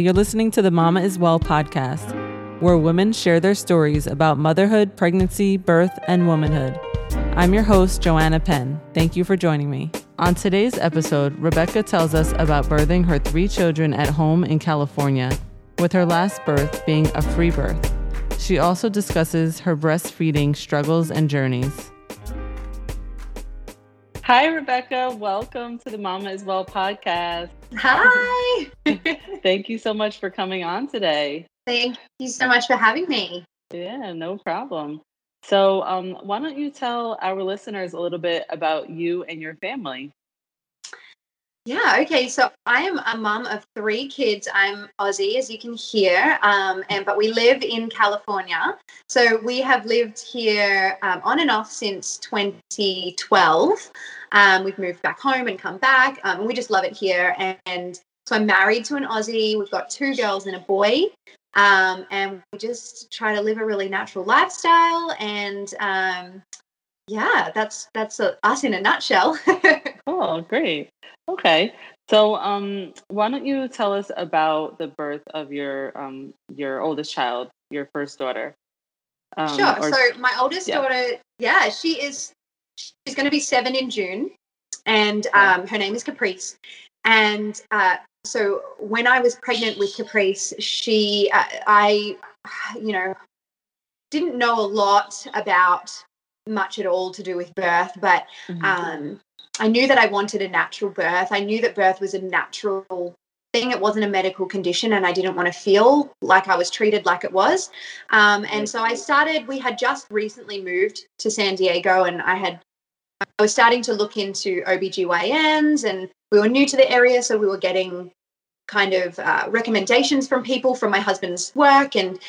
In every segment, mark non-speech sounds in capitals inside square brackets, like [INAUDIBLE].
You're listening to the Mama is Well podcast, where women share their stories about motherhood, pregnancy, birth, and womanhood. I'm your host, Joanna Penn. Thank you for joining me. On today's episode, Rebecca tells us about birthing her three children at home in California, with her last birth being a free birth. She also discusses her breastfeeding struggles and journeys. Hi, Rebecca. Welcome to the Mama is Well podcast. Hi. [LAUGHS] Thank you so much for coming on today. Thank you so much for having me. Yeah, no problem. So, um, why don't you tell our listeners a little bit about you and your family? Yeah, okay. So I am a mum of three kids. I'm Aussie, as you can hear, um, and but we live in California. So we have lived here um, on and off since 2012. Um, we've moved back home and come back. Um, we just love it here. And, and, so I'm married to an Aussie. We've got two girls and a boy. Um, and we just try to live a really natural lifestyle. And um, yeah, that's that's a, us in a nutshell. [LAUGHS] oh, great. Okay. So, um, why don't you tell us about the birth of your um, your oldest child, your first daughter? Um, sure. Or, so, my oldest yeah. daughter, yeah, she is she's going to be seven in June, and um, her name is Caprice. And uh, so, when I was pregnant with Caprice, she, uh, I, you know, didn't know a lot about much at all to do with birth, but mm-hmm. um, I knew that I wanted a natural birth. I knew that birth was a natural thing. It wasn't a medical condition, and I didn't want to feel like I was treated like it was. Um, and so I started, we had just recently moved to San Diego, and I had, I was starting to look into OBGYNs, and we were new to the area, so we were getting kind of uh, recommendations from people from my husband's work and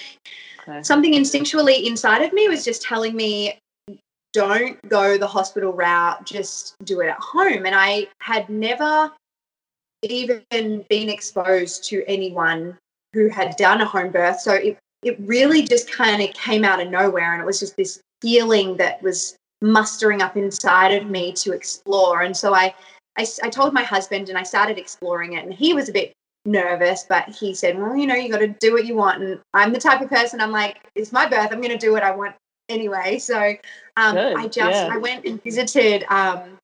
okay. something instinctually inside of me was just telling me don't go the hospital route, just do it at home. And I had never even been exposed to anyone who had done a home birth. So it, it really just kind of came out of nowhere. And it was just this feeling that was mustering up inside of me to explore. And so I, I, I told my husband and I started exploring it. And he was a bit nervous, but he said, Well, you know, you got to do what you want. And I'm the type of person, I'm like, It's my birth. I'm going to do what I want anyway. So um, I just yeah. I went and visited um,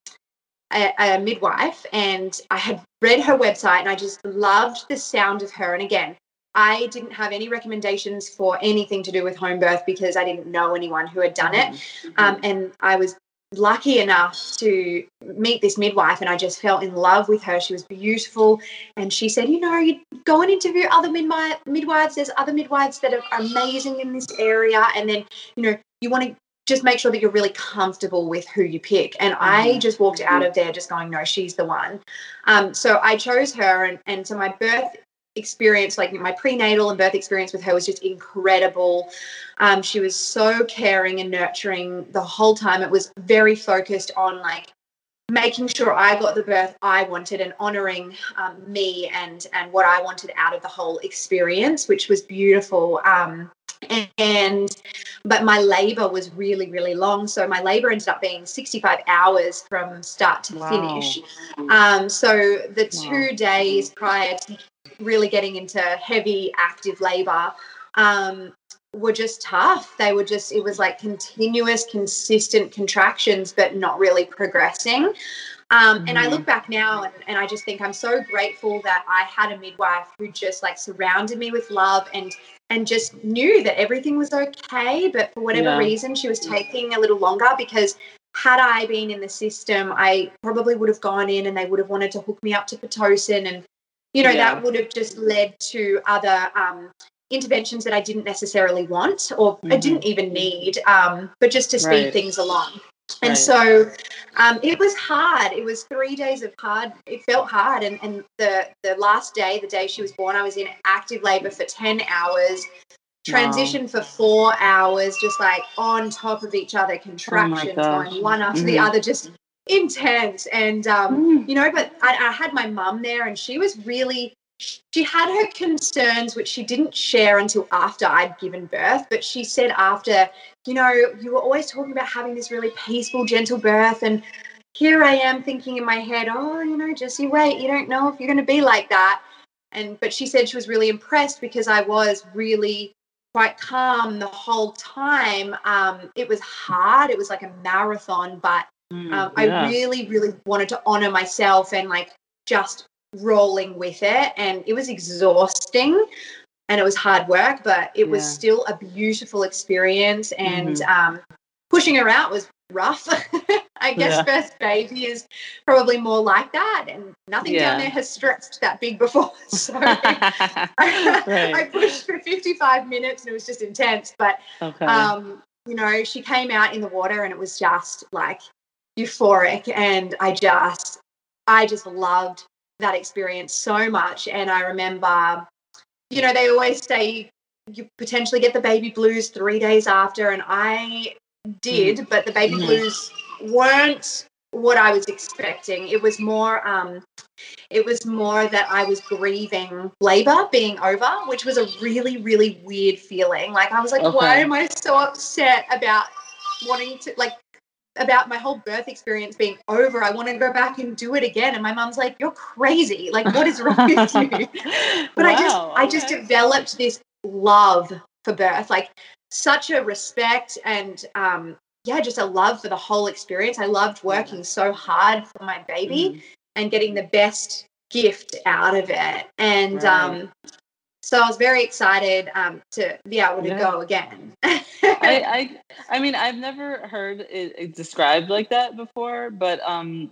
a, a, midwife, and I had read her website, and I just loved the sound of her. And again, I didn't have any recommendations for anything to do with home birth because I didn't know anyone who had done it, mm-hmm. um, and I was lucky enough to meet this midwife and I just fell in love with her. She was beautiful. And she said, you know, you go and interview other midwives. There's other midwives that are amazing in this area. And then, you know, you want to just make sure that you're really comfortable with who you pick. And I mm-hmm. just walked out of there just going, no, she's the one. Um, so I chose her. And, and so my birth experience, like my prenatal and birth experience with her was just incredible. Um, she was so caring and nurturing the whole time. It was very focused on like making sure I got the birth I wanted and honoring um, me and and what I wanted out of the whole experience, which was beautiful. Um, and but my labor was really really long so my labor ended up being 65 hours from start to wow. finish um, so the two wow. days prior to really getting into heavy active labor um, were just tough they were just it was like continuous consistent contractions but not really progressing um, mm-hmm. And I look mm-hmm. back now and, and I just think I'm so grateful that I had a midwife who just like surrounded me with love and and just knew that everything was okay. But for whatever yeah. reason, she was taking a little longer because had I been in the system, I probably would have gone in and they would have wanted to hook me up to Pitocin. And, you know, yeah. that would have just led to other um, interventions that I didn't necessarily want or mm-hmm. I didn't even need, um, but just to speed right. things along. And right. so um, it was hard. It was three days of hard. It felt hard. And, and the, the last day, the day she was born, I was in active labor for 10 hours, transition wow. for four hours, just like on top of each other, contractions oh going one after mm-hmm. the other, just intense. And, um, mm. you know, but I, I had my mum there and she was really she had her concerns, which she didn't share until after I'd given birth. But she said after, you know, you were always talking about having this really peaceful, gentle birth. And here I am thinking in my head, oh, you know, jesse wait. You don't know if you're going to be like that. and but she said she was really impressed because I was really quite calm the whole time. Um, it was hard. It was like a marathon, but mm, um, yeah. I really, really wanted to honor myself and like just rolling with it. And it was exhausting and it was hard work, but it yeah. was still a beautiful experience. And mm-hmm. um, pushing her out was rough. [LAUGHS] I guess yeah. first baby is probably more like that, and nothing yeah. down there has stretched that big before. [LAUGHS] So I, [LAUGHS] I, pushed for 55 minutes, and it was just intense. But okay. um, you know, she came out in the water, and it was just like euphoric, and I just, I just loved that experience so much. And I remember, you know, they always say you potentially get the baby blues three days after, and I did, mm. but the baby mm. blues weren't what I was expecting. It was more um it was more that I was grieving labor being over, which was a really, really weird feeling. Like I was like, okay. why am I so upset about wanting to like about my whole birth experience being over. I want to go back and do it again. And my mom's like, You're crazy. Like, what is wrong with you? [LAUGHS] [LAUGHS] but wow, I just okay. I just developed this love for birth. Like such a respect and um, yeah, just a love for the whole experience. I loved working so hard for my baby mm. and getting the best gift out of it. And right. um, so I was very excited um, to be able to yeah. go again. I, [LAUGHS] I, I mean, I've never heard it described like that before, but um,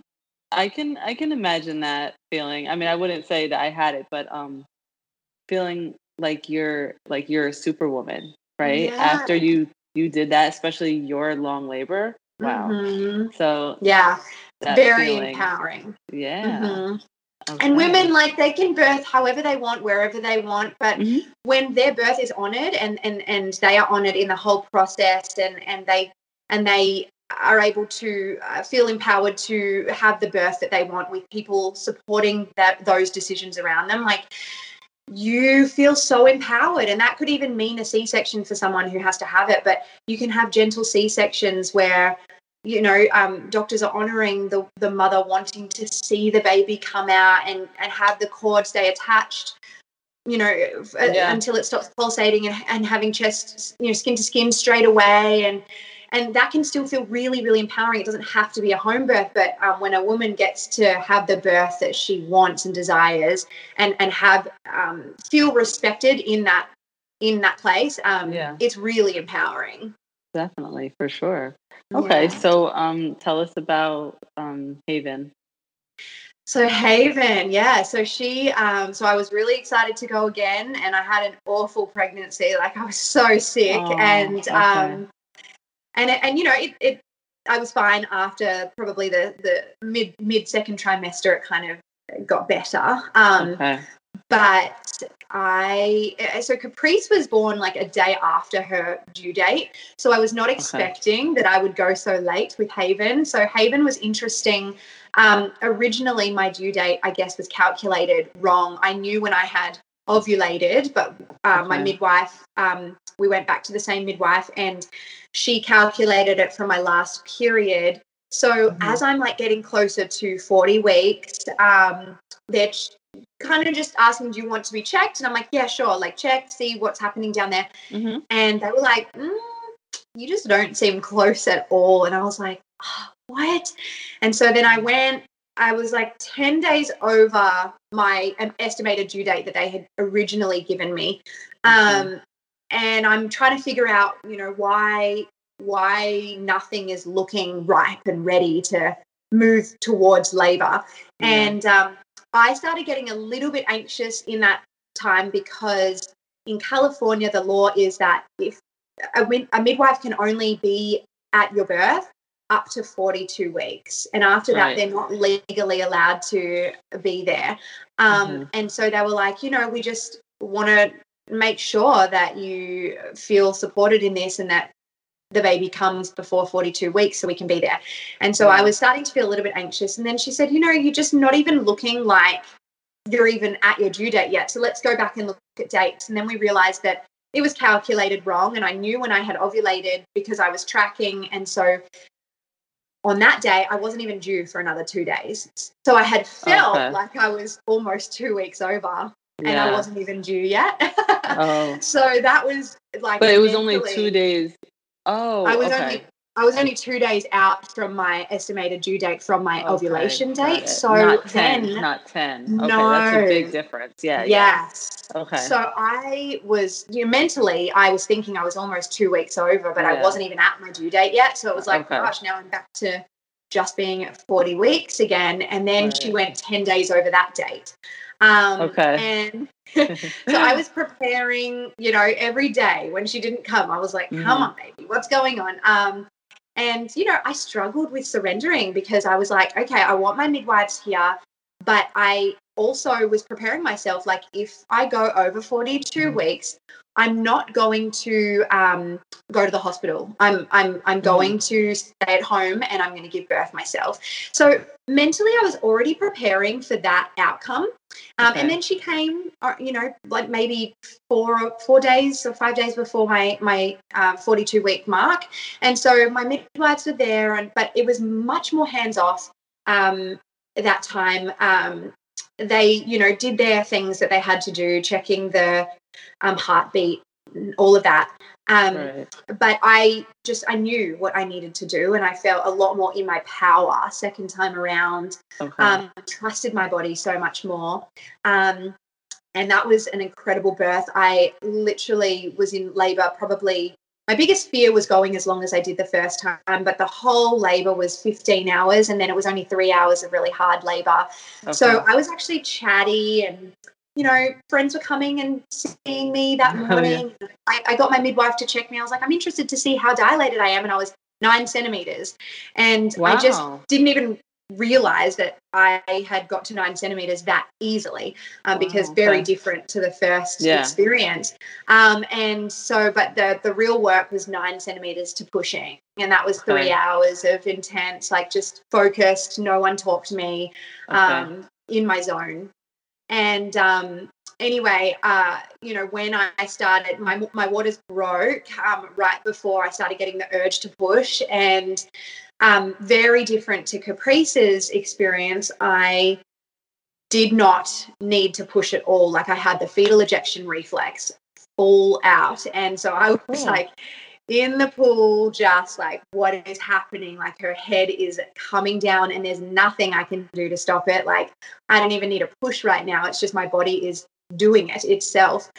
I can I can imagine that feeling. I mean, I wouldn't say that I had it, but um, feeling like you're like you're a superwoman right? Yeah. After you you did that, especially your long labor. Wow. Mm-hmm. So yeah, very feeling, empowering. Yeah. Mm-hmm. Okay. And women like they can birth however they want, wherever they want, but mm-hmm. when their birth is honored and and and they are honored in the whole process, and and they and they are able to uh, feel empowered to have the birth that they want with people supporting that those decisions around them like you feel so empowered and that could even mean a c-section for someone who has to have it but you can have gentle c-sections where you know um, doctors are honoring the, the mother wanting to see the baby come out and, and have the cord stay attached you know yeah. until it stops pulsating and, and having chest you know skin to skin straight away and and that can still feel really really empowering it doesn't have to be a home birth but um, when a woman gets to have the birth that she wants and desires and and have um, feel respected in that in that place um, yeah. it's really empowering definitely for sure okay yeah. so um, tell us about um, haven so Haven, yeah. So she, um, so I was really excited to go again, and I had an awful pregnancy. Like I was so sick, oh, and okay. um, and and you know it, it I was fine after probably the the mid mid second trimester. It kind of got better. Um, okay. But I so Caprice was born like a day after her due date, so I was not expecting okay. that I would go so late with Haven. So Haven was interesting. Um, originally, my due date, I guess, was calculated wrong. I knew when I had ovulated, but uh, okay. my midwife, um, we went back to the same midwife and she calculated it from my last period. So mm-hmm. as I'm like getting closer to 40 weeks, um, they're kind of just asking, do you want to be checked? And I'm like, yeah, sure. Like check, see what's happening down there. Mm-hmm. And they were like, mm, you just don't seem close at all. And I was like, oh, what? And so then I went I was like 10 days over my estimated due date that they had originally given me. Um, and I'm trying to figure out, you know, why why nothing is looking ripe and ready to move towards labor. Yeah. And um, I started getting a little bit anxious in that time because in California, the law is that if a, a midwife can only be at your birth up to 42 weeks. And after right. that, they're not legally allowed to be there. Um, mm-hmm. And so they were like, you know, we just want to make sure that you feel supported in this and that the baby comes before 42 weeks so we can be there. And so I was starting to feel a little bit anxious. And then she said, you know, you're just not even looking like you're even at your due date yet. So let's go back and look at dates. And then we realized that it was calculated wrong. And I knew when I had ovulated because I was tracking. And so on that day, I wasn't even due for another two days. So I had felt okay. like I was almost two weeks over. yeah. and I wasn't even due yet. [LAUGHS] oh. So that was like. But it was only two days. Oh, I was okay. only I was only two days out from my estimated due date from my okay, ovulation date. So not ten, then, not ten. Okay, no, that's a big difference. Yeah. Yes. Yeah. Okay. So I was you know, mentally, I was thinking I was almost two weeks over, but yeah. I wasn't even at my due date yet. So it was like, okay. gosh, now I'm back to just being at 40 weeks again. And then right. she went 10 days over that date. Um, okay. And [LAUGHS] so I was preparing, you know, every day when she didn't come. I was like, come mm-hmm. on, baby, what's going on? Um, and, you know, I struggled with surrendering because I was like, okay, I want my midwives here, but I also was preparing myself like, if I go over 42 mm. weeks, I'm not going to um, go to the hospital. I'm I'm I'm mm-hmm. going to stay at home and I'm going to give birth myself. So mentally, I was already preparing for that outcome. Um, okay. And then she came, uh, you know, like maybe four four days or five days before my my uh, 42 week mark. And so my midwives were there, and but it was much more hands off um, that time. Um, they, you know, did their things that they had to do, checking the um, heartbeat, all of that. Um, right. But I just I knew what I needed to do, and I felt a lot more in my power second time around. Okay. Um, trusted my body so much more. Um, and that was an incredible birth. I literally was in labor probably my biggest fear was going as long as I did the first time, but the whole labor was 15 hours and then it was only three hours of really hard labor. Okay. So I was actually chatty and, you know, friends were coming and seeing me that morning. Oh, yeah. I, I got my midwife to check me. I was like, I'm interested to see how dilated I am. And I was nine centimeters. And wow. I just didn't even realize that I had got to nine centimeters that easily um, because okay. very different to the first yeah. experience. Um, and so, but the the real work was nine centimeters to pushing, and that was three okay. hours of intense, like just focused. No one talked to me um, okay. in my zone. And um, anyway, uh, you know, when I started, my my waters broke um, right before I started getting the urge to push, and um, very different to Caprice's experience. I did not need to push at all. Like I had the fetal ejection reflex full out. And so I was like in the pool, just like, what is happening? Like her head is coming down and there's nothing I can do to stop it. Like I don't even need a push right now. It's just my body is doing it itself.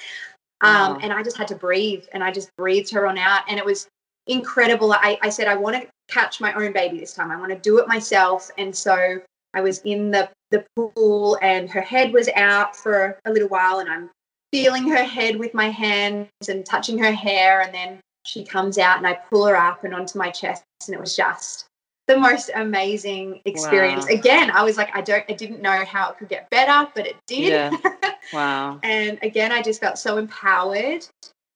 Um, wow. And I just had to breathe and I just breathed her on out. And it was incredible. I, I said, I want to catch my own baby this time. I want to do it myself. And so I was in the, the pool and her head was out for a little while and I'm feeling her head with my hands and touching her hair. And then she comes out and I pull her up and onto my chest. And it was just the most amazing experience. Wow. Again, I was like, I don't, I didn't know how it could get better, but it did. Yeah. [LAUGHS] Wow. and again, I just felt so empowered.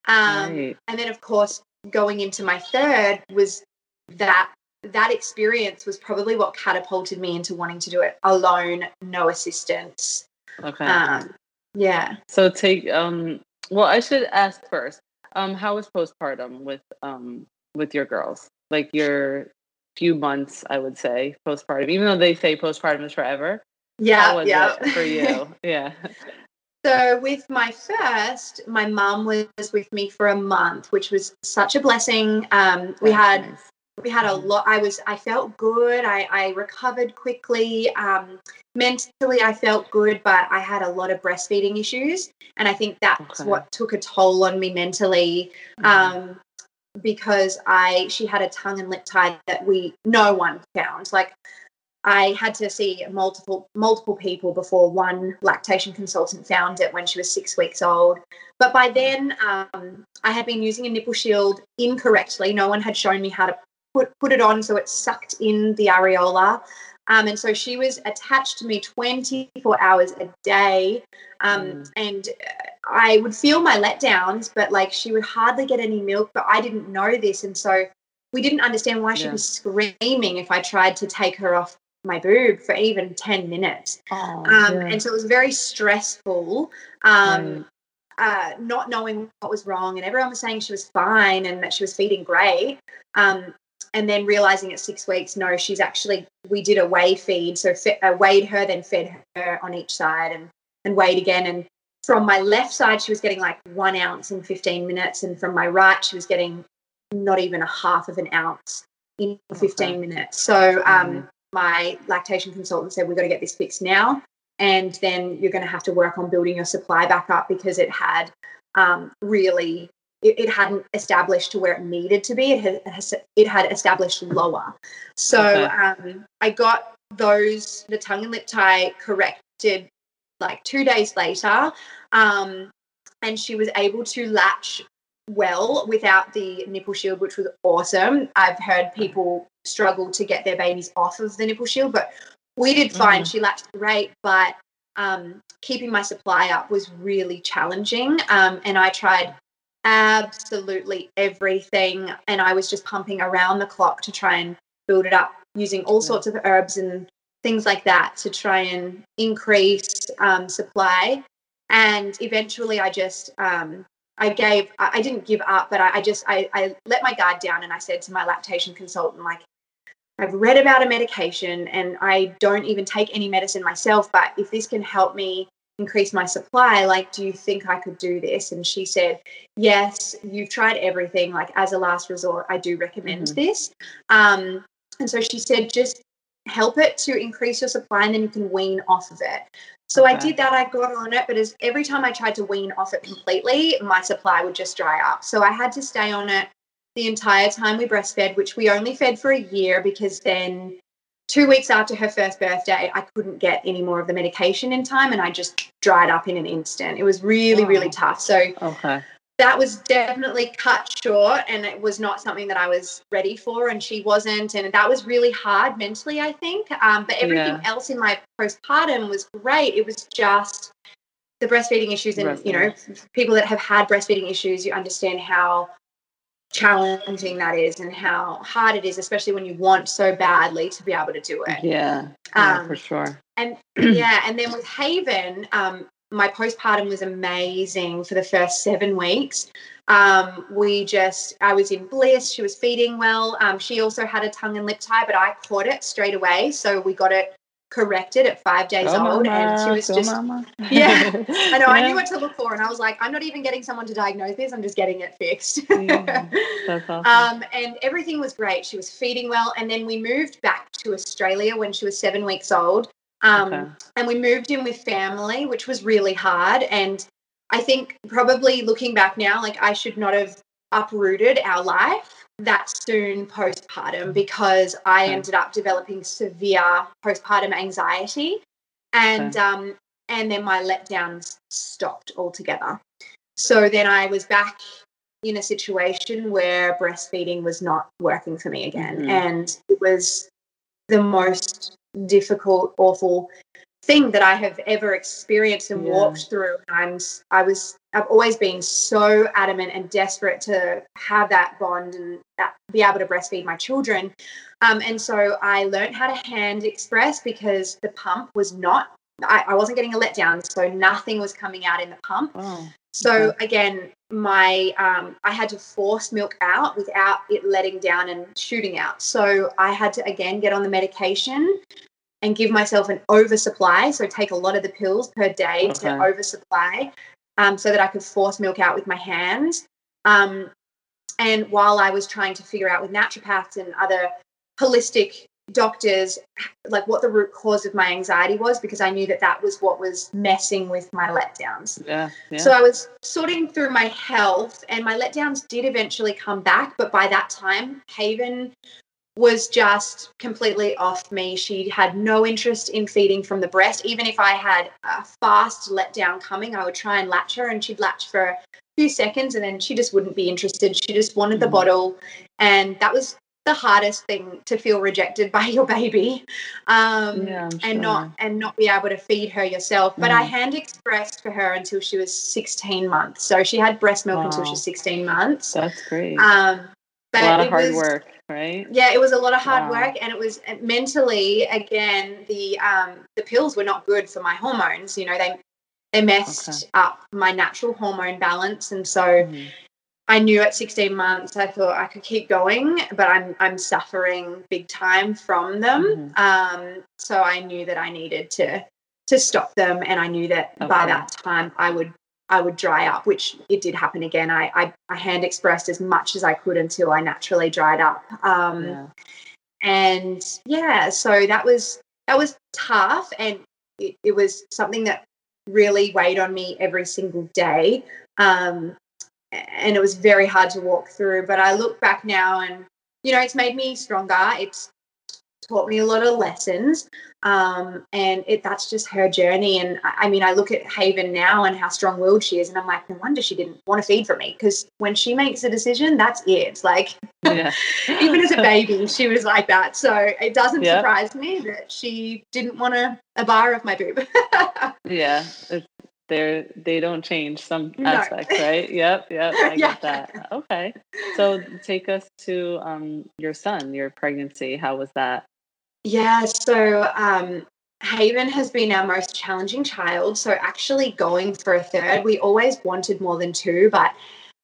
Um, right. And then, of course, going into my third was that that experience was probably what catapulted me into wanting to do it alone, no assistance. Okay. Um, yeah. So take um well I should ask first. Um how was postpartum with um with your girls? Like your few months, I would say, postpartum. Even though they say postpartum is forever. Yeah. yeah. for you? [LAUGHS] yeah. So with my first, my mum was with me for a month, which was such a blessing. Um, we had nice. We had a mm-hmm. lot. I was I felt good. I, I recovered quickly. Um, mentally, I felt good, but I had a lot of breastfeeding issues, and I think that's okay. what took a toll on me mentally. Mm-hmm. Um, because I she had a tongue and lip tie that we no one found. Like I had to see multiple multiple people before one lactation consultant found it when she was six weeks old. But by then, um, I had been using a nipple shield incorrectly. No one had shown me how to put put it on so it sucked in the areola. Um, and so she was attached to me 24 hours a day. Um, mm. And I would feel my letdowns, but like she would hardly get any milk. But I didn't know this. And so we didn't understand why yeah. she was screaming if I tried to take her off my boob for even 10 minutes. Oh, um, yeah. And so it was very stressful. Um, uh, not knowing what was wrong, and everyone was saying she was fine and that she was feeding great. Um, and then realizing at six weeks, no, she's actually, we did a weigh feed. So fe- uh, weighed her, then fed her on each side and, and weighed again. And from my left side, she was getting like one ounce in 15 minutes. And from my right, she was getting not even a half of an ounce in 15 okay. minutes. So um, mm-hmm. my lactation consultant said, We've got to get this fixed now. And then you're going to have to work on building your supply back up because it had um, really it, it, hadn't established to where it needed to be. It had it had established lower. So okay. um, I got those the tongue and lip tie corrected like two days later, um, and she was able to latch well without the nipple shield, which was awesome. I've heard people struggle to get their babies off of the nipple shield, but we did fine. Mm. She latched great, but um, keeping my supply up was really challenging. Um, and I tried absolutely everything. And I was just pumping around the clock to try and build it up using all sorts of herbs and things like that to try and increase um, supply. And eventually I just, um, I gave, I didn't give up, but I, I just, I, I let my guard down and I said to my lactation consultant, like, I've read about a medication and I don't even take any medicine myself, but if this can help me increase my supply like do you think i could do this? And she said yes you've tried everything. Like as a last resort i do recommend mm-hmm. this. Um, and so she said just help it to increase your supply and then you can wean off of it. So okay. i did that i got on it but as every time i tried to wean off it completely my supply would just dry up. So i had to stay on it the entire time we breastfed which we only fed for a year because then two weeks after her first birthday, I couldn't get any more of the medication in time and I just dried up in an instant. It was really, really tough. So okay. that was definitely cut short and it was not something that I was ready for and she wasn't. And that was really hard mentally, I think. Um, but everything yeah. else in my postpartum was great. It was just the breastfeeding issues and, you know, people that have had breastfeeding issues, you understand how challenging that is and how hard it is, especially when you want so badly to be able to do it. Yeah, yeah um, for sure. And [CLEARS THROAT] yeah, and then with Haven, um, my postpartum was amazing for the first seven weeks. Um, we just, I was in bliss. She was feeding well. Um, she also had a tongue and lip tie, but I caught it straight away. So we got it corrected at five days go old mama, and she was just mama. [LAUGHS] yeah i know yeah. i knew what to look for and i was like i'm not even getting someone to diagnose this i'm just getting it fixed [LAUGHS] awesome. um, and everything was great she was feeding well and then we moved back to australia when she was seven weeks old um, okay. and we moved in with family which was really hard and i think probably looking back now like i should not have uprooted our life that soon postpartum because I ended up developing severe postpartum anxiety, and okay. um, and then my letdowns stopped altogether. So then I was back in a situation where breastfeeding was not working for me again, mm-hmm. and it was the most difficult, awful thing that I have ever experienced and yeah. walked through. And I was, I've always been so adamant and desperate to have that bond and that, be able to breastfeed my children. Um, and so I learned how to hand express because the pump was not, I, I wasn't getting a letdown. So nothing was coming out in the pump. Oh, so okay. again, my um, I had to force milk out without it letting down and shooting out. So I had to again get on the medication and give myself an oversupply. So take a lot of the pills per day okay. to oversupply um, so that I could force milk out with my hands. Um, and while I was trying to figure out with naturopaths and other holistic doctors, like what the root cause of my anxiety was, because I knew that that was what was messing with my letdowns. Yeah, yeah. So I was sorting through my health, and my letdowns did eventually come back. But by that time, Haven was just completely off me. She had no interest in feeding from the breast. Even if I had a fast letdown coming, I would try and latch her and she'd latch for a few seconds and then she just wouldn't be interested. She just wanted the mm. bottle. And that was the hardest thing to feel rejected [LAUGHS] by your baby um, yeah, and not and not be able to feed her yourself but mm. i hand expressed for her until she was 16 months so she had breast milk wow. until she was 16 months that's great um, but a lot of hard was, work right? Yeah, it was a lot of hard wow. work, and it was mentally again the um, the pills were not good for my hormones. You know, they they messed okay. up my natural hormone balance, and so. Mm. I knew at 16 months I thought I could keep going, but I'm I'm suffering big time from them. Mm-hmm. Um, so I knew that I needed to to stop them, and I knew that okay. by that time I would I would dry up, which it did happen again. I, I, I hand expressed as much as I could until I naturally dried up. Um, yeah. And yeah, so that was that was tough, and it, it was something that really weighed on me every single day. Um, and it was very hard to walk through. But I look back now, and you know, it's made me stronger. It's taught me a lot of lessons. Um, and it, that's just her journey. And I, I mean, I look at Haven now and how strong willed she is, and I'm like, no wonder she didn't want to feed from me because when she makes a decision, that's it. Like, yeah. [LAUGHS] even as a baby, she was like that. So it doesn't yeah. surprise me that she didn't want a, a bar of my boob. [LAUGHS] yeah, they're they don't change some no. aspects, right? [LAUGHS] Yep, yep. I yeah. get that. Okay, so take us to um, your son, your pregnancy. How was that? Yeah, so um, Haven has been our most challenging child. So actually going for a third, we always wanted more than two, but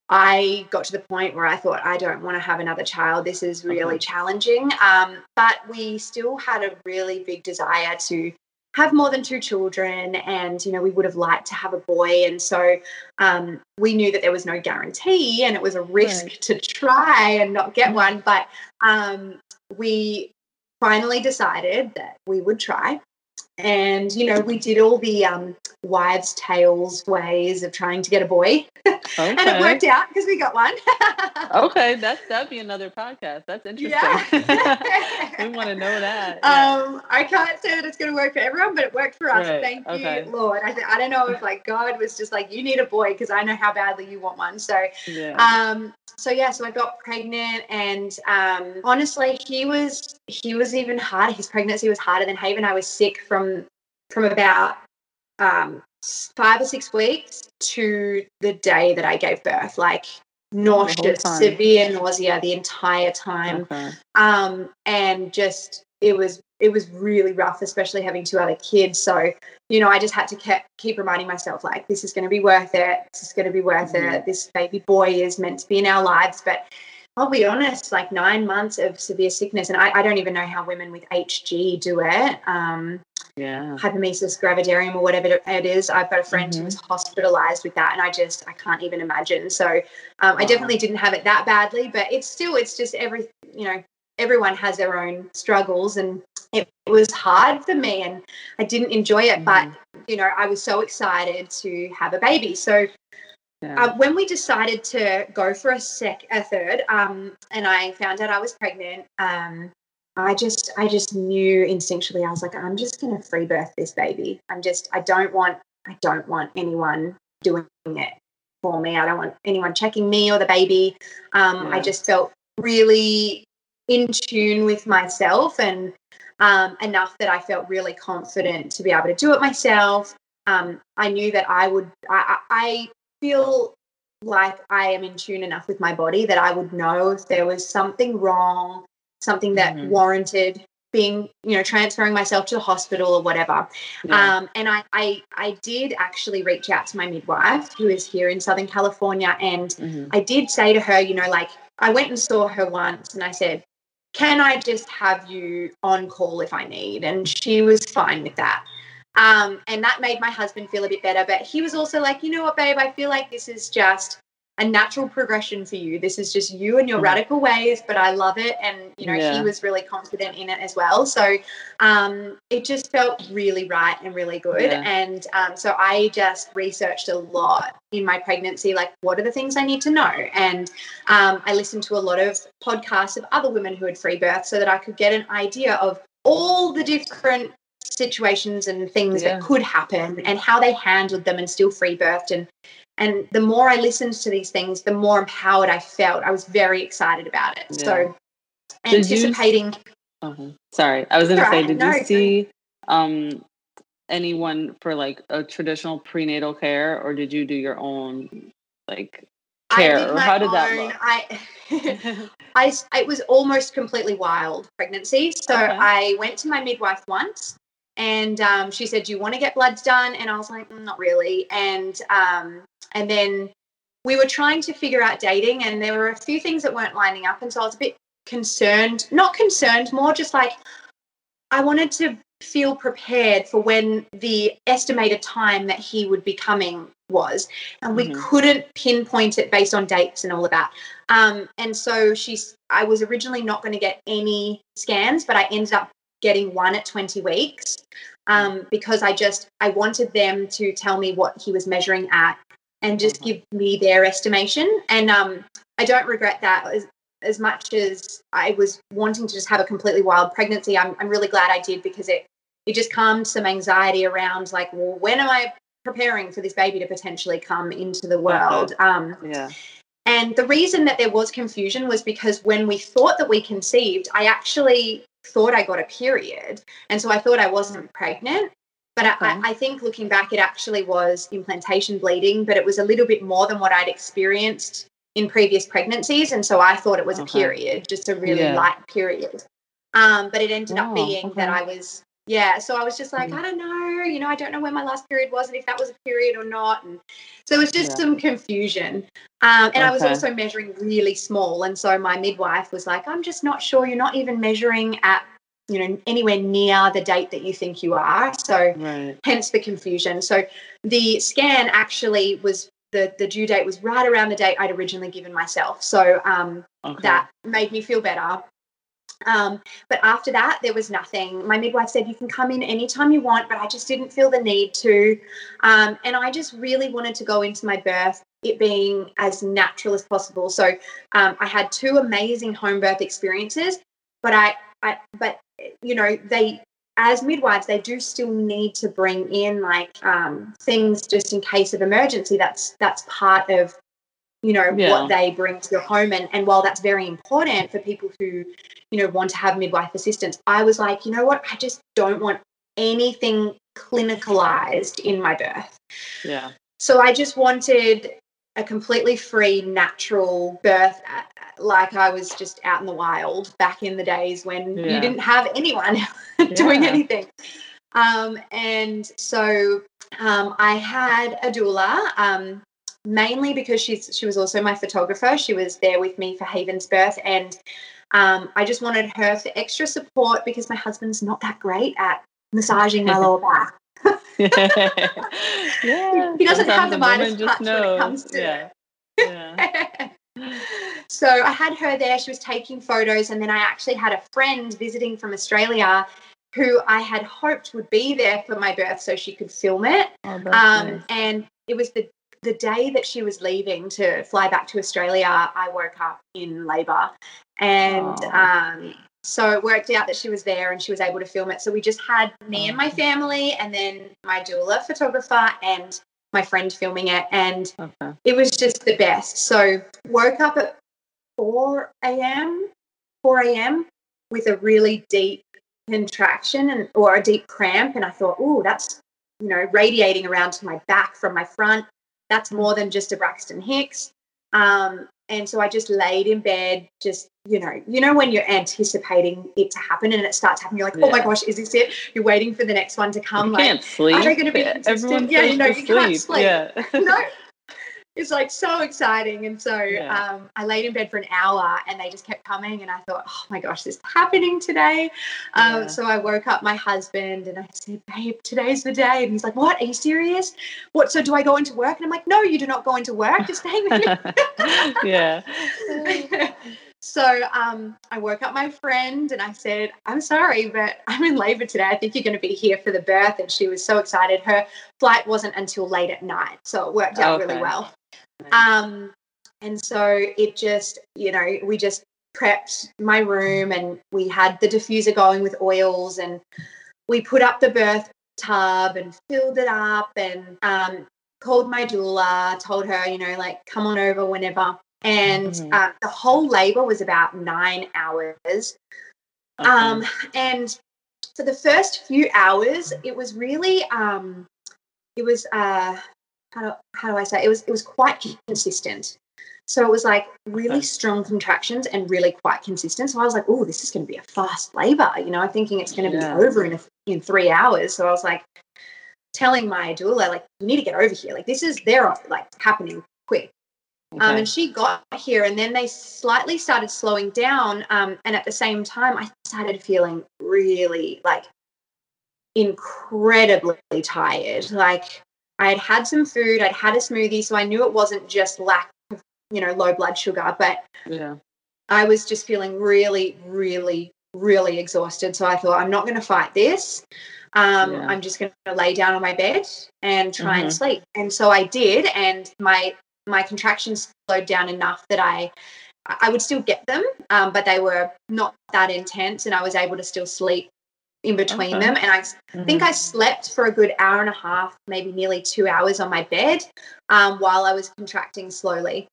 I got to the point where I thought, I don't want to have another child. This is really okay. challenging. Um, but we still had a really big desire to have more than two children and you know we would have liked to have a boy and so um, we knew that there was no guarantee and it was a risk right. to try and not get one but um, we finally decided that we would try. And, you know, we did all the um, wives' tales ways of trying to get a boy. [LAUGHS] Okay. [LAUGHS] and it worked out because we got one. [LAUGHS] okay, that's that'd be another podcast. That's interesting. Yeah. [LAUGHS] we want to know that. Yeah. Um, I can't say that it's going to work for everyone, but it worked for us. Right. Thank okay. you, Lord. I, th- I don't know if like God was just like, you need a boy because I know how badly you want one. So, yeah. um, so yeah, so I got pregnant, and um, honestly, he was he was even harder. His pregnancy was harder than Haven. I was sick from from about um, five or six weeks to the day that I gave birth, like nauseous, severe nausea the entire time, okay. um, and just it was it was really rough, especially having two other kids. So, you know, I just had to keep, keep reminding myself, like, this is going to be worth it. This is going to be worth mm-hmm. it. This baby boy is meant to be in our lives. But I'll be honest, like nine months of severe sickness, and I, I don't even know how women with HG do it. Um, yeah. Hyperemesis gravidarum or whatever it is. I've got a friend mm-hmm. who was hospitalized with that, and I just I can't even imagine. So um, wow. I definitely didn't have it that badly, but it's still it's just every you know everyone has their own struggles and it was hard for me and I didn't enjoy it, but mm-hmm. you know, I was so excited to have a baby. So yeah. uh, when we decided to go for a sec, a third, um, and I found out I was pregnant, um, I just, I just knew instinctually. I was like, I'm just going to free birth this baby. I'm just, I don't want, I don't want anyone doing it for me. I don't want anyone checking me or the baby. Um, yeah. I just felt really in tune with myself and um, enough that I felt really confident to be able to do it myself. Um, I knew that I would, I, I feel like I am in tune enough with my body that I would know if there was something wrong, something that mm-hmm. warranted being, you know, transferring myself to the hospital or whatever. Yeah. Um, and I, I, I did actually reach out to my midwife who is here in Southern California. And mm-hmm. I did say to her, you know, like I went and saw her once and I said, can I just have you on call if I need? And she was fine with that. Um, and that made my husband feel a bit better. But he was also like, you know what, babe, I feel like this is just a natural progression for you. This is just you and your mm. radical ways, but I love it. And, you know, yeah. he was really confident in it as well. So um, it just felt really right and really good. Yeah. And um, so I just researched a lot in my pregnancy, like what are the things I need to know? And um, I listened to a lot of podcasts of other women who had free birth so that I could get an idea of all the different situations and things yeah. that could happen and how they handled them and still free birthed and and the more I listened to these things, the more empowered I felt. I was very excited about it. Yeah. So did anticipating. You, uh-huh. Sorry, I was going to say, did no, you see um, anyone for like a traditional prenatal care, or did you do your own like care, or how did own, that look? I, [LAUGHS] I, it was almost completely wild pregnancy. So okay. I went to my midwife once and um, she said, "Do you want to get bloods done?" And I was like, mm, "Not really." And um, and then we were trying to figure out dating, and there were a few things that weren't lining up, and so I was a bit concerned. Not concerned, more just like I wanted to feel prepared for when the estimated time that he would be coming was and we mm-hmm. couldn't pinpoint it based on dates and all of that um, and so she's i was originally not going to get any scans but i ended up getting one at 20 weeks um, because i just i wanted them to tell me what he was measuring at and just mm-hmm. give me their estimation and um, i don't regret that as, as much as i was wanting to just have a completely wild pregnancy i'm, I'm really glad i did because it it just calmed some anxiety around like well when am i preparing for this baby to potentially come into the world. Um, yeah. And the reason that there was confusion was because when we thought that we conceived, I actually thought I got a period. And so I thought I wasn't pregnant. But okay. I, I, think looking back, it actually was implantation bleeding, but it was a little bit more than what I'd experienced in previous pregnancies. And so I thought it was okay. a period, just a really yeah. light period. Um, but it ended oh, up being okay. that I was yeah so i was just like mm. i don't know you know i don't know when my last period was and if that was a period or not and so it was just yeah. some confusion um, and i was also measuring really small and so my midwife was like i'm just not sure you're not even measuring at you know anywhere near the date that you think you are so right. hence the confusion so the scan actually was the the due date was right around the date i'd originally given myself so um, okay. that made me feel better um, but after that, there was nothing. My midwife said, You can come in anytime you want, but I just didn't feel the need to. Um, and I just really wanted to go into my birth, it being as natural as possible. So um, I had two amazing home birth experiences, but I, I, but you know, they, as midwives, they do still need to bring in like um, things just in case of emergency. That's that's part of you know yeah. what they bring to your home and and while that's very important for people who you know want to have midwife assistance i was like you know what i just don't want anything clinicalized in my birth yeah so i just wanted a completely free natural birth uh, like i was just out in the wild back in the days when yeah. you didn't have anyone [LAUGHS] doing yeah. anything um, and so um, I had a doula. Um, mainly because she's she was also my photographer. She was there with me for Haven's birth, and um, I just wanted her for extra support because my husband's not that great at massaging my lower [LAUGHS] back. [LAUGHS] yeah. he doesn't have the Midas touch knows. when it comes to yeah. it. Yeah. [LAUGHS] so I had her there. She was taking photos, and then I actually had a friend visiting from Australia who I had hoped would be there for my birth so she could film it. Oh, um, nice. And it was the the day that she was leaving to fly back to Australia, I woke up in labour. And oh. um, so it worked out that she was there and she was able to film it. So we just had me and my family, and then my doula photographer and my friend filming it. And okay. it was just the best. So woke up at 4 a.m., 4 a.m. with a really deep contraction and or a deep cramp. And I thought, oh, that's you know, radiating around to my back from my front that's more than just a Braxton Hicks. Um, and so I just laid in bed, just you know, you know when you're anticipating it to happen and it starts happening, you're like, yeah. oh my gosh, is this it? You're waiting for the next one to come. You like, can't sleep. Are they going to be consistent? Yeah, you know, you can't sleep. Yeah. [LAUGHS] no, it's like so exciting. And so yeah. um, I laid in bed for an hour and they just kept coming. And I thought, oh my gosh, this is happening today. Um, yeah. So I woke up my husband and I said, babe, today's the day. And he's like, what? Are you serious? What? So do I go into work? And I'm like, no, you do not go into work. Just stay with me. [LAUGHS] yeah. [LAUGHS] So um, I woke up my friend and I said, I'm sorry, but I'm in labor today. I think you're going to be here for the birth. And she was so excited. Her flight wasn't until late at night. So it worked out okay. really well. Um, and so it just, you know, we just prepped my room and we had the diffuser going with oils and we put up the birth tub and filled it up and um, called my doula, told her, you know, like, come on over whenever. And mm-hmm. uh, the whole labor was about nine hours. Okay. Um, and for the first few hours, it was really, um, it was, uh, how do, how do I say it was it was quite consistent. So it was like really strong contractions and really quite consistent. So I was like, oh, this is going to be a fast labor. You know, I'm thinking it's going to yeah. be over in a, in three hours. So I was like telling my doula, like, you need to get over here. Like this is they're like happening quick. Um, okay. Um, and she got here, and then they slightly started slowing down. Um, and at the same time, I started feeling really like incredibly tired. Like I had had some food, I'd had a smoothie, so I knew it wasn't just lack of, you know, low blood sugar, but yeah. I was just feeling really, really, really exhausted. So I thought, I'm not going to fight this. Um, yeah. I'm just going to lay down on my bed and try mm-hmm. and sleep. And so I did, and my my contractions slowed down enough that I I would still get them, um, but they were not that intense, and I was able to still sleep in between okay. them. And I mm-hmm. think I slept for a good hour and a half, maybe nearly two hours on my bed um, while I was contracting slowly.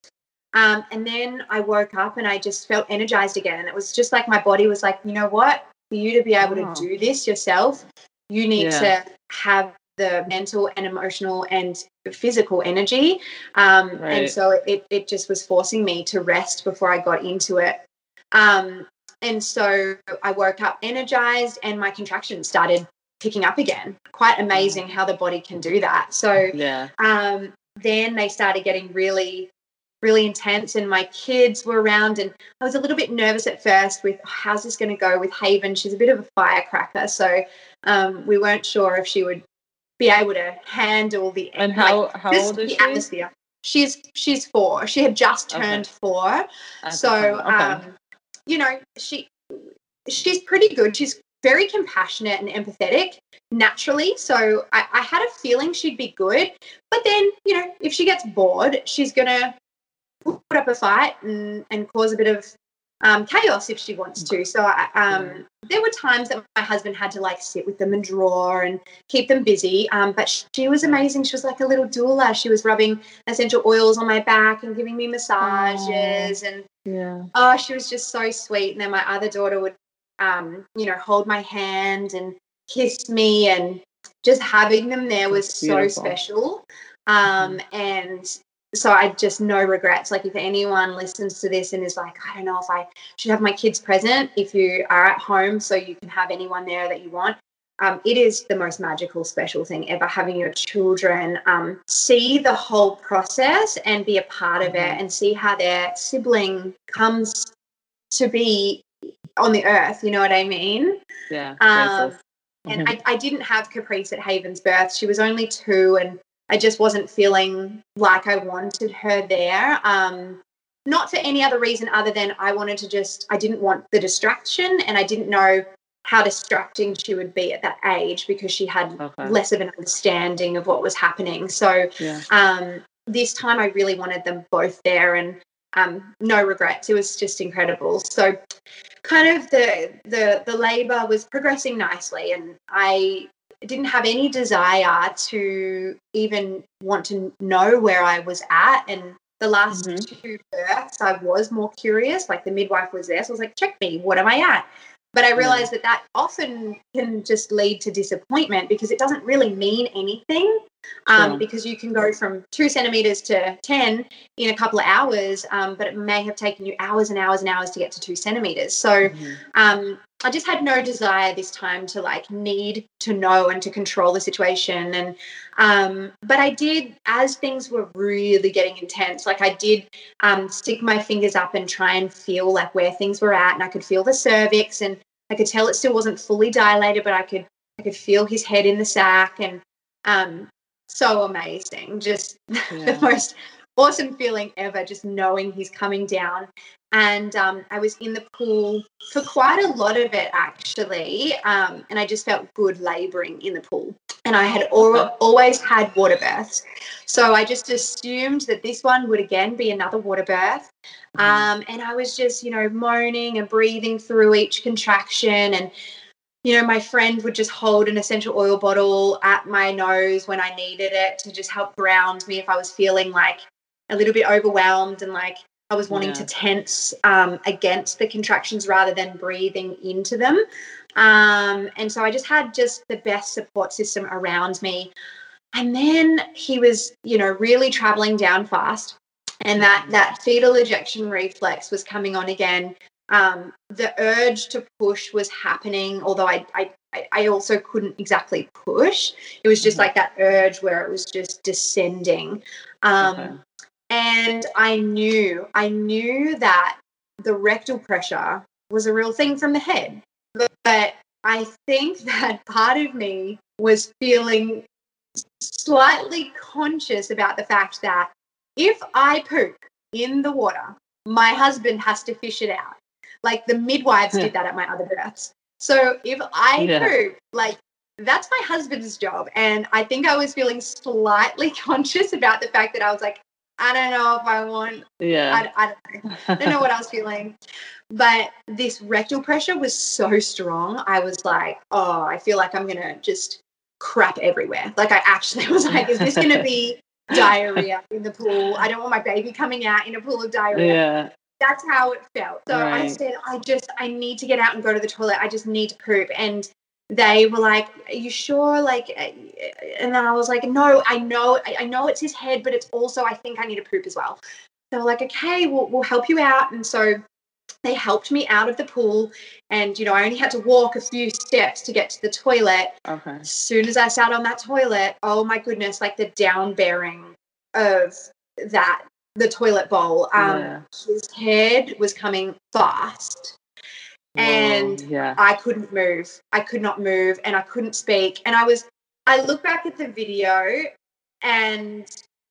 Um, and then I woke up and I just felt energized again. And it was just like my body was like, you know what? For you to be able oh. to do this yourself, you need yeah. to have the mental and emotional and physical energy. Um, right. And so it, it just was forcing me to rest before I got into it. Um, and so I woke up energized and my contractions started picking up again. Quite amazing how the body can do that. So yeah. um, then they started getting really, really intense, and my kids were around. And I was a little bit nervous at first with how's this going to go with Haven. She's a bit of a firecracker. So um, we weren't sure if she would be able to handle the and how like, how old is the she? atmosphere. She's she's four. She had just turned okay. four. so okay. um, you know, she she's pretty good. She's very compassionate and empathetic naturally. So I, I had a feeling she'd be good. But then, you know, if she gets bored, she's gonna put up a fight and, and cause a bit of um, chaos if she wants to. So I, um, there were times that my husband had to like sit with them and draw and keep them busy. Um, but she was amazing. She was like a little doula. She was rubbing essential oils on my back and giving me massages. And yeah, oh, she was just so sweet. And then my other daughter would, um, you know, hold my hand and kiss me, and just having them there was so special. Um, mm-hmm. and so I just no regrets. Like if anyone listens to this and is like, I don't know if I should have my kids present, if you are at home, so you can have anyone there that you want. Um, it is the most magical, special thing ever having your children um, see the whole process and be a part of it mm-hmm. and see how their sibling comes to be on the earth. You know what I mean? Yeah. Um, mm-hmm. And I, I didn't have Caprice at Haven's birth. She was only two, and I just wasn't feeling like I wanted her there. Um, not for any other reason other than I wanted to just, I didn't want the distraction and I didn't know how distracting she would be at that age because she had okay. less of an understanding of what was happening. So yeah. um, this time I really wanted them both there and um, no regrets. It was just incredible. So kind of the the the labor was progressing nicely and I didn't have any desire to even want to know where I was at. And the last mm-hmm. two births, I was more curious. Like the midwife was there, so I was like, "Check me, what am I at?" But I realized yeah. that that often can just lead to disappointment because it doesn't really mean anything. Um, sure. Because you can go from two centimeters to 10 in a couple of hours, um, but it may have taken you hours and hours and hours to get to two centimeters. So mm-hmm. um, I just had no desire this time to like need to know and to control the situation. And, um, but I did, as things were really getting intense, like I did um, stick my fingers up and try and feel like where things were at. And I could feel the cervix and I could tell it still wasn't fully dilated, but I could, I could feel his head in the sac and, um, so amazing. Just [LAUGHS] yeah. the most awesome feeling ever just knowing he's coming down and um, I was in the pool for quite a lot of it actually, um, and I just felt good labouring in the pool. And I had al- always had water births, so I just assumed that this one would again be another water birth. Mm-hmm. Um, and I was just, you know, moaning and breathing through each contraction, and you know, my friend would just hold an essential oil bottle at my nose when I needed it to just help ground me if I was feeling like a little bit overwhelmed and like I was wanting yeah. to tense um, against the contractions rather than breathing into them. Um, and so I just had just the best support system around me. And then he was, you know, really traveling down fast. And that, that fetal ejection reflex was coming on again. Um, the urge to push was happening, although I, I, I also couldn't exactly push. It was just mm-hmm. like that urge where it was just descending. Um, okay. And I knew, I knew that the rectal pressure was a real thing from the head. But I think [LAUGHS] that part of me was feeling slightly conscious about the fact that if I poop in the water, my husband has to fish it out. Like the midwives hmm. did that at my other births. So if I yeah. poop, like that's my husband's job. And I think I was feeling slightly [LAUGHS] conscious about the fact that I was like, I don't know if I want. Yeah. I, I, don't, know. I don't know what I was feeling. But this rectal pressure was so strong. I was like, oh, I feel like I'm going to just crap everywhere. Like, I actually [LAUGHS] was like, is this going to be [LAUGHS] diarrhea in the pool? I don't want my baby coming out in a pool of diarrhea. Yeah. That's how it felt. So right. I said, I just, I need to get out and go to the toilet. I just need to poop. And they were like, "Are you sure?" Like, uh, and then I was like, "No, I know, I, know it's his head, but it's also I think I need to poop as well." They were like, "Okay, we'll we'll help you out," and so they helped me out of the pool, and you know I only had to walk a few steps to get to the toilet. Okay. As soon as I sat on that toilet, oh my goodness, like the down bearing of that the toilet bowl. Um, yeah. his head was coming fast and yeah. I couldn't move. I could not move and I couldn't speak. And I was, I look back at the video and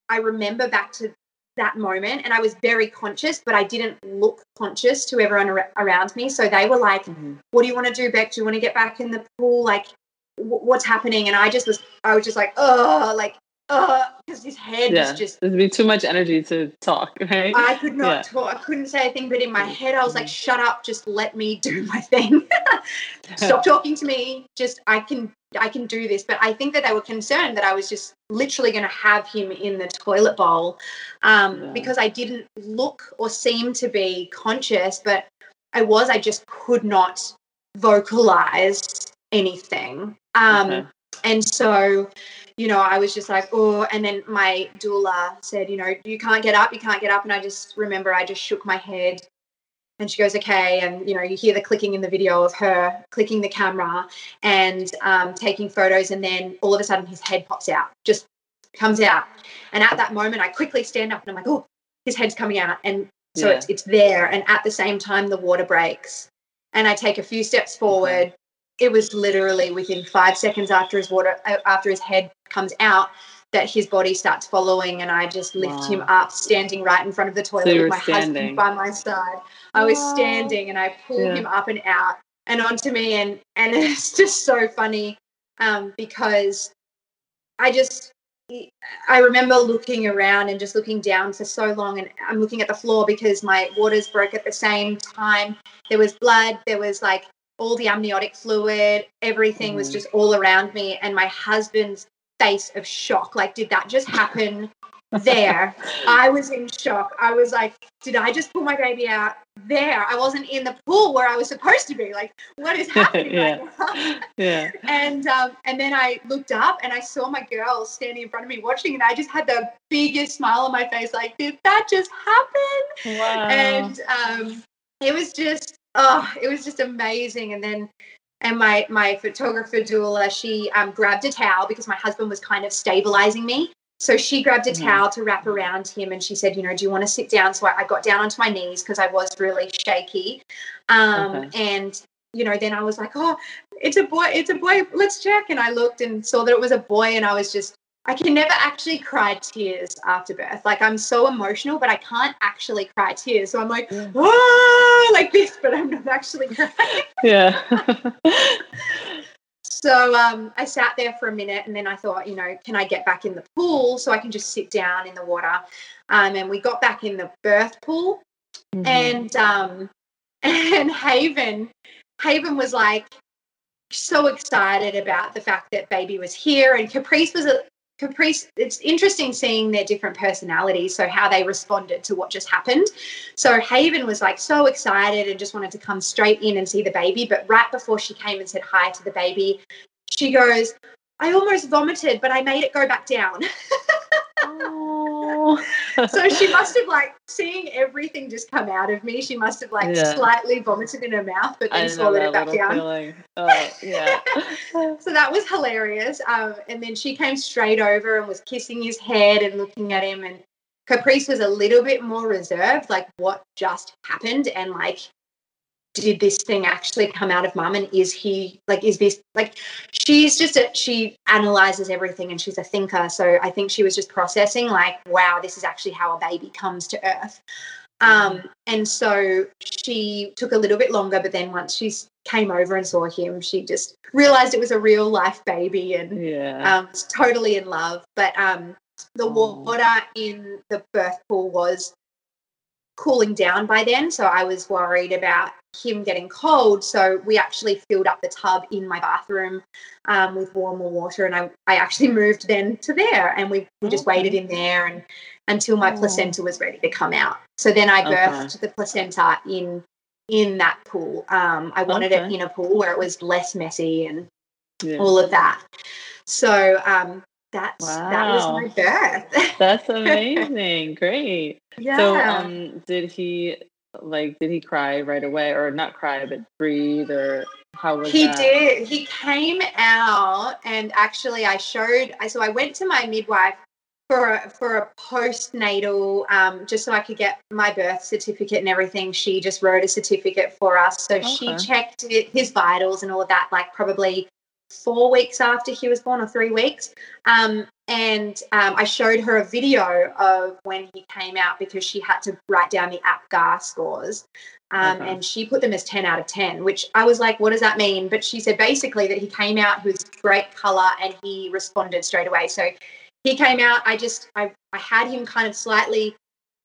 I remember back to that moment and I was very conscious, but I didn't look conscious to everyone ar- around me. So they were like, mm-hmm. What do you want to do, Beck? Do you want to get back in the pool? Like, w- what's happening? And I just was, I was just like, Oh, like, because his head yeah. was just. There'd be too much energy to talk, [LAUGHS] right? I could not yeah. talk. I couldn't say a thing, but in my head, I was like, "Shut up! Just let me [LAUGHS] do my thing. [LAUGHS] Stop talking to me. Just I can I can do this." But I think that they were concerned that I was just literally going to have him in the toilet bowl um, yeah. because I didn't look or seem to be conscious, but I was. I just could not vocalize anything. Um, okay. And so you know, I was just like, oh, and then my doula said, you know, you can't get up, you can't get up. And I just remember I just shook my head and she goes, okay. And, you know, you hear the clicking in the video of her clicking the camera and um, taking photos. And then all of a sudden his head pops out, just comes out. And at that moment, I quickly stand up and I'm like, oh, his head's coming out. And so yeah. it's, it's there. And at the same time, the water breaks. And I take a few steps forward. Okay it was literally within five seconds after his water uh, after his head comes out that his body starts following and I just lift wow. him up standing right in front of the toilet so with my standing. husband by my side. I was standing and I pulled yeah. him up and out and onto me and and [LAUGHS] it's just so funny um, because I just I remember looking around and just looking down for so long and I'm looking at the floor because my waters broke at the same time. There was blood, there was like all the amniotic fluid, everything mm. was just all around me. And my husband's face of shock like, did that just happen there? [LAUGHS] I was in shock. I was like, did I just pull my baby out there? I wasn't in the pool where I was supposed to be. Like, what is [LAUGHS] happening yeah. right [LAUGHS] yeah. And um, and then I looked up and I saw my girl standing in front of me watching, and I just had the biggest smile on my face. Like, did that just happen? Wow. And um, it was just oh, it was just amazing. And then, and my my photographer doula, she um, grabbed a towel because my husband was kind of stabilizing me. So she grabbed a mm-hmm. towel to wrap around him, and she said, "You know, do you want to sit down?" So I, I got down onto my knees because I was really shaky. Um, okay. And you know, then I was like, "Oh, it's a boy! It's a boy! Let's check." And I looked and saw that it was a boy, and I was just I can never actually cry tears after birth. Like I'm so emotional, but I can't actually cry tears. So I'm like, yeah. oh, like this, but I'm not actually crying. Yeah. [LAUGHS] so um, I sat there for a minute, and then I thought, you know, can I get back in the pool so I can just sit down in the water? Um, and we got back in the birth pool, mm-hmm. and um, [LAUGHS] and Haven, Haven was like so excited about the fact that baby was here and caprice was a, Caprice, it's interesting seeing their different personalities, so how they responded to what just happened. So Haven was like so excited and just wanted to come straight in and see the baby. But right before she came and said hi to the baby, she goes, I almost vomited, but I made it go back down. [LAUGHS] oh. So [LAUGHS] she must have like seeing everything just come out of me. She must have like yeah. slightly vomited in her mouth, but then swallowed it back down. [LAUGHS] Oh, yeah. so that was hilarious. Um, and then she came straight over and was kissing his head and looking at him. And Caprice was a little bit more reserved, like what just happened, and like did this thing actually come out of mum and is he like is this like she's just a, she analyzes everything and she's a thinker so i think she was just processing like wow this is actually how a baby comes to earth um, and so she took a little bit longer but then once she came over and saw him she just realized it was a real life baby and yeah. um, totally in love but um, the water in the birth pool was cooling down by then. So I was worried about him getting cold. So we actually filled up the tub in my bathroom um, with warmer water. And I, I actually [LAUGHS] moved then to there and we, we just okay. waited in there and until my oh. placenta was ready to come out. So then I birthed okay. the placenta in in that pool. Um, I wanted okay. it in a pool where it was less messy and yeah. all of that. So um, that's wow. that was my birth. [LAUGHS] that's amazing. Great. Yeah. So um did he like did he cry right away or not cry but breathe or how was he that? did he came out and actually i showed so i went to my midwife for a, for a postnatal um, just so i could get my birth certificate and everything she just wrote a certificate for us so okay. she checked his vitals and all of that like probably four weeks after he was born or three weeks. Um, and um, I showed her a video of when he came out because she had to write down the APGAR scores. Um, okay. And she put them as 10 out of 10, which I was like, what does that mean? But she said basically that he came out, was great color, and he responded straight away. So he came out, I just, I, I had him kind of slightly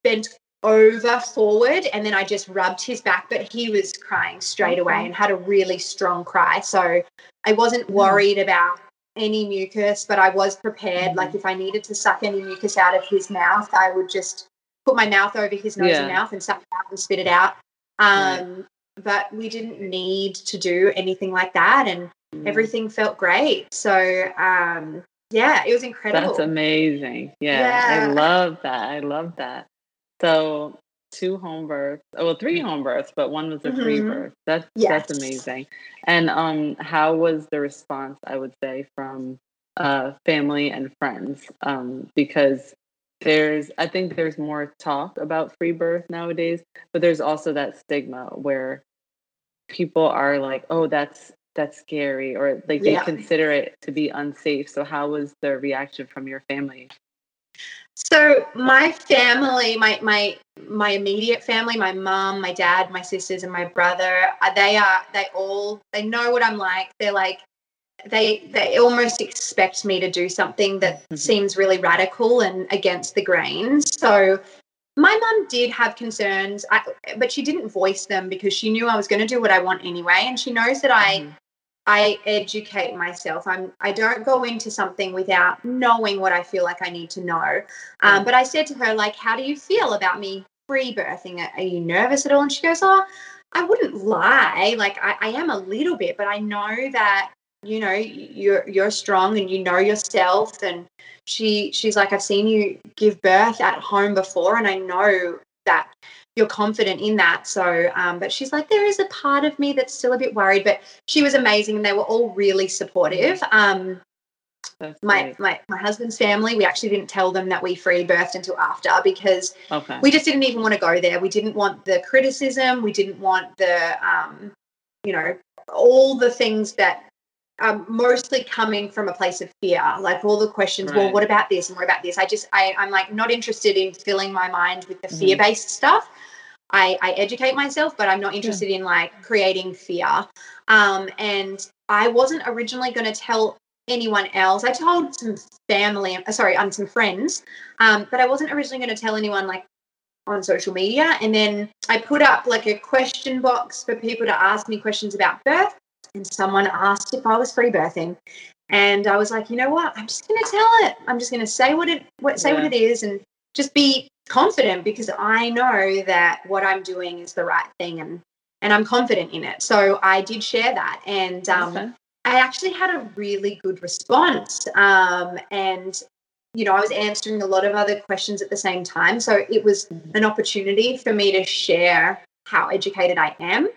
bent over forward and then I just rubbed his back, but he was crying straight away and had a really strong cry. So I wasn't mm. worried about any mucus, but I was prepared. Like if I needed to suck any mucus out of his mouth, I would just put my mouth over his nose yeah. and mouth and suck it out and spit it out. Um, right. But we didn't need to do anything like that, and mm. everything felt great. So um, yeah, it was incredible. That's amazing. Yeah, yeah, I love that. I love that. So two home births, oh, well, three home births, but one was a mm-hmm. free birth. That's yes. that's amazing. And um, how was the response? I would say from uh, family and friends, um, because there's I think there's more talk about free birth nowadays, but there's also that stigma where people are like, oh, that's that's scary, or like they yeah. consider it to be unsafe. So how was the reaction from your family? So my family, my my my immediate family, my mom, my dad, my sisters, and my brother, uh, they are they all they know what I'm like. They're like they they almost expect me to do something that mm-hmm. seems really radical and against the grain. So my mum did have concerns, I, but she didn't voice them because she knew I was going to do what I want anyway, and she knows that mm-hmm. I educate myself. I'm I don't go into something without knowing what I feel like I need to know. Um, but I said to her, like, how do you feel about me free birthing? Are you nervous at all? And she goes, Oh, I wouldn't lie. Like I, I am a little bit, but I know that you know you're you're strong and you know yourself. And she she's like, I've seen you give birth at home before, and I know that you're confident in that. So, um, but she's like, there is a part of me that's still a bit worried, but she was amazing and they were all really supportive. Um, my, my my husband's family, we actually didn't tell them that we free birthed until after because okay. we just didn't even want to go there. We didn't want the criticism. We didn't want the, um, you know, all the things that um, mostly coming from a place of fear like all the questions right. well what about this and what about this i just I, i'm like not interested in filling my mind with the mm-hmm. fear-based stuff I, I educate myself, but I'm not interested yeah. in like creating fear. Um, and I wasn't originally going to tell anyone else. I told some family, uh, sorry, um, some friends, um, but I wasn't originally going to tell anyone like on social media. And then I put up like a question box for people to ask me questions about birth. And someone asked if I was free birthing. And I was like, you know what? I'm just going to tell it. I'm just going to say what it, what, say yeah. what it is, and just be confident because I know that what I'm doing is the right thing and and I'm confident in it. So I did share that, and um, okay. I actually had a really good response. Um, and you know, I was answering a lot of other questions at the same time, so it was mm-hmm. an opportunity for me to share how educated I am.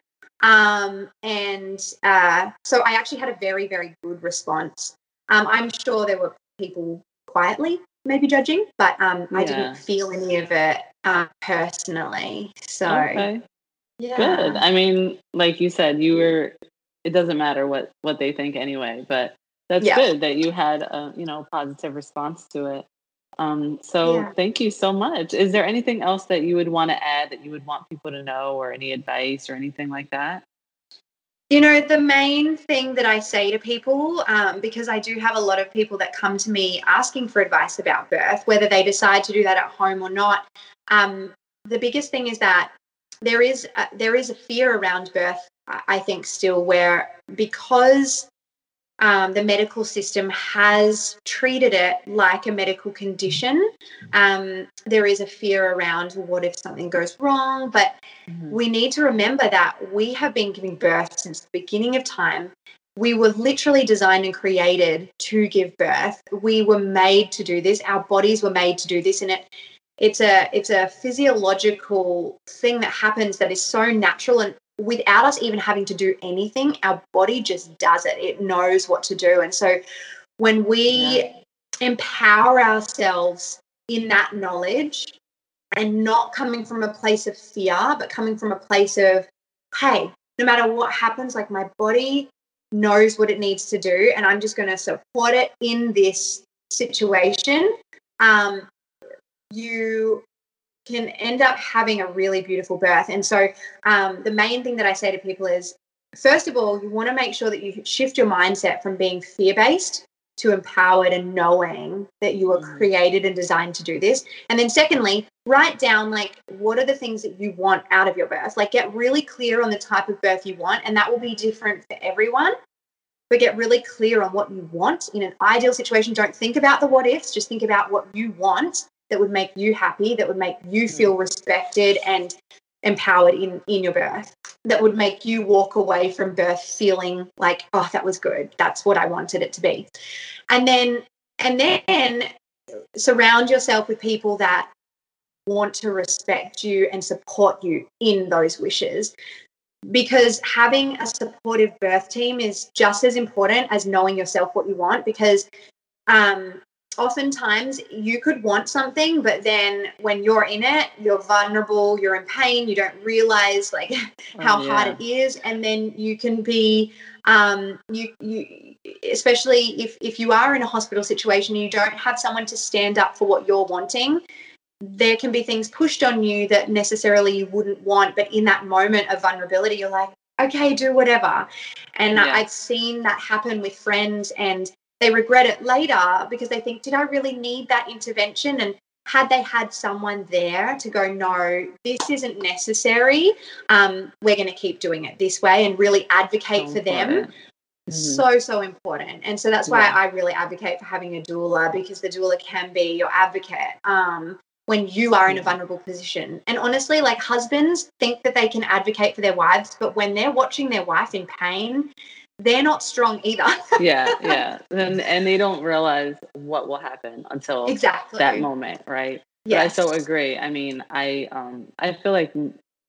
Um, and uh, so I actually had a very, very good response. Um, I'm sure there were people quietly maybe judging, but um, I didn't feel any of it uh, personally. So. Okay. Yeah. Good. I mean, like you said, you were. It doesn't matter what what they think anyway, but that's yeah. good that you had a you know positive response to it. Um, so yeah. thank you so much. Is there anything else that you would want to add that you would want people to know, or any advice or anything like that? You know, the main thing that I say to people, um, because I do have a lot of people that come to me asking for advice about birth, whether they decide to do that at home or not. Um, the biggest thing is that there is a, there is a fear around birth. I think still where because um, the medical system has treated it like a medical condition. Um, there is a fear around what if something goes wrong, but mm-hmm. we need to remember that we have been giving birth since the beginning of time. We were literally designed and created to give birth. We were made to do this. Our bodies were made to do this, and it it's a it's a physiological thing that happens that is so natural and without us even having to do anything, our body just does it. It knows what to do. And so when we yeah. empower ourselves in that knowledge and not coming from a place of fear, but coming from a place of, hey, no matter what happens, like my body knows what it needs to do, and I'm just going to support it in this situation. Um, you can end up having a really beautiful birth. And so, um, the main thing that I say to people is first of all, you want to make sure that you shift your mindset from being fear based to empowered and knowing that you were mm. created and designed to do this. And then, secondly, write down like what are the things that you want out of your birth. Like, get really clear on the type of birth you want, and that will be different for everyone. But get really clear on what you want in an ideal situation. Don't think about the what ifs, just think about what you want that would make you happy, that would make you mm. feel respected and empowered in in your birth that would make you walk away from birth feeling like oh that was good. That's what i wanted it to be. And then and then surround yourself with people that want to respect you and support you in those wishes. Because having a supportive birth team is just as important as knowing yourself what you want because um, oftentimes you could want something but then when you're in it you're vulnerable you're in pain you don't realize like [LAUGHS] how oh, yeah. hard it is and then you can be um you you especially if if you are in a hospital situation and you don't have someone to stand up for what you're wanting there can be things pushed on you that necessarily you wouldn't want but in that moment of vulnerability you're like okay do whatever and yeah. i've seen that happen with friends and they regret it later because they think, did I really need that intervention? And had they had someone there to go, no, this isn't necessary, um, we're going to keep doing it this way and really advocate so for them. Mm-hmm. So, so important. And so that's why yeah. I really advocate for having a doula because the doula can be your advocate. Um, when you are in a vulnerable position. And honestly, like husbands think that they can advocate for their wives, but when they're watching their wife in pain, they're not strong either. [LAUGHS] yeah, yeah. And and they don't realize what will happen until exactly that moment, right? Yeah. I so agree. I mean, I um I feel like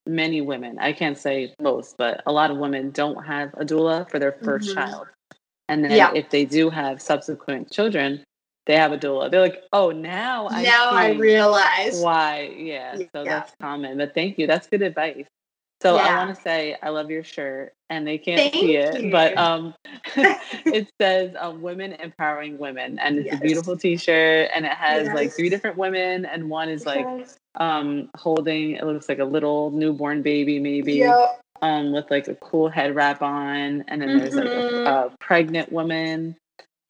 many women, I can't say most, but a lot of women don't have a doula for their 1st mm-hmm. child. And then yeah. if they do have subsequent children, they have a doula. They're like, oh, now I now I realize why. Yeah, yeah, so that's common. But thank you. That's good advice. So yeah. I want to say I love your shirt, and they can't Thank see it, you. but um, [LAUGHS] it says um, "Women Empowering Women," and it's yes. a beautiful T-shirt, and it has yes. like three different women, and one is like um, holding it looks like a little newborn baby, maybe. Yep. Um, with like a cool head wrap on, and then mm-hmm. there's like a, mm-hmm. a pregnant woman,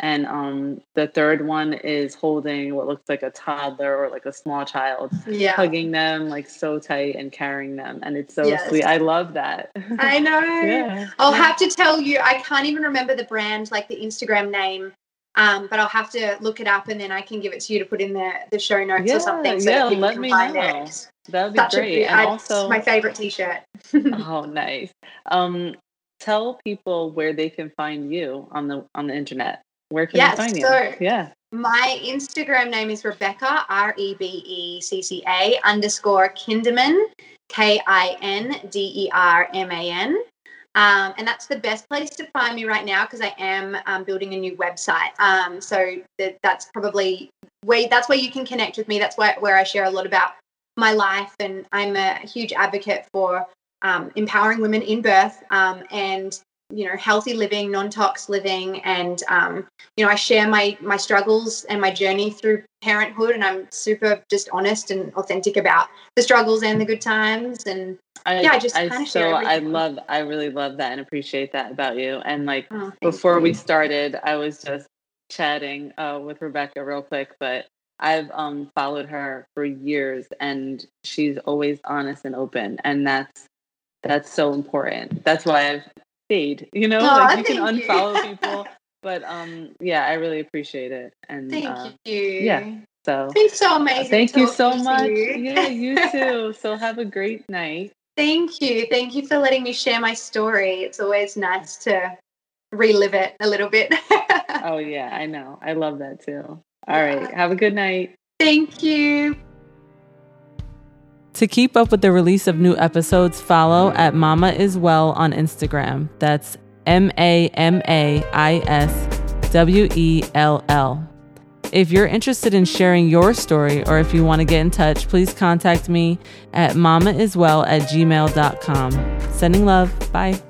and um, the third one is holding what looks like a toddler or like a small child, yeah. hugging them like so tight and carrying them, and it's so yes. sweet. I love that. I know. [LAUGHS] yeah. I'll have to tell you, I can't even remember the brand, like the Instagram name. Um, but I'll have to look it up and then I can give it to you to put in the, the show notes yeah, or something so yeah, let me know. It. That would be Such great. and also, my favorite T-shirt. [LAUGHS] oh, nice. Um, tell people where they can find you on the on the internet. Where can they find you? So yeah. My Instagram name is Rebecca, R E B E C C A underscore Kinderman, K I N D E R M A N. Um, and that's the best place to find me right now because I am um, building a new website. Um, so th- that's probably where that's where you can connect with me. That's where, where I share a lot about my life, and I'm a huge advocate for um, empowering women in birth um, and you know healthy living non-tox living and um, you know i share my my struggles and my journey through parenthood and i'm super just honest and authentic about the struggles and the good times and I, yeah i just kind of so share i love i really love that and appreciate that about you and like oh, before you. we started i was just chatting uh, with rebecca real quick but i've um, followed her for years and she's always honest and open and that's that's so important. That's why I've stayed. You know, like you can unfollow you. people, [LAUGHS] but um, yeah, I really appreciate it. And thank uh, you. Yeah. So it's so amazing. Thank you so much. You. Yeah, you [LAUGHS] too. so have a great night. Thank you. Thank you for letting me share my story. It's always nice to relive it a little bit. oh yeah, I know. I love that too. All [LAUGHS] yeah. right. Have a good night. Thank you. To keep up with the release of new episodes, follow at Mama Is Well on Instagram. That's M A M A I S W E L L. If you're interested in sharing your story or if you want to get in touch, please contact me at mamaiswell at gmail.com. Sending love. Bye.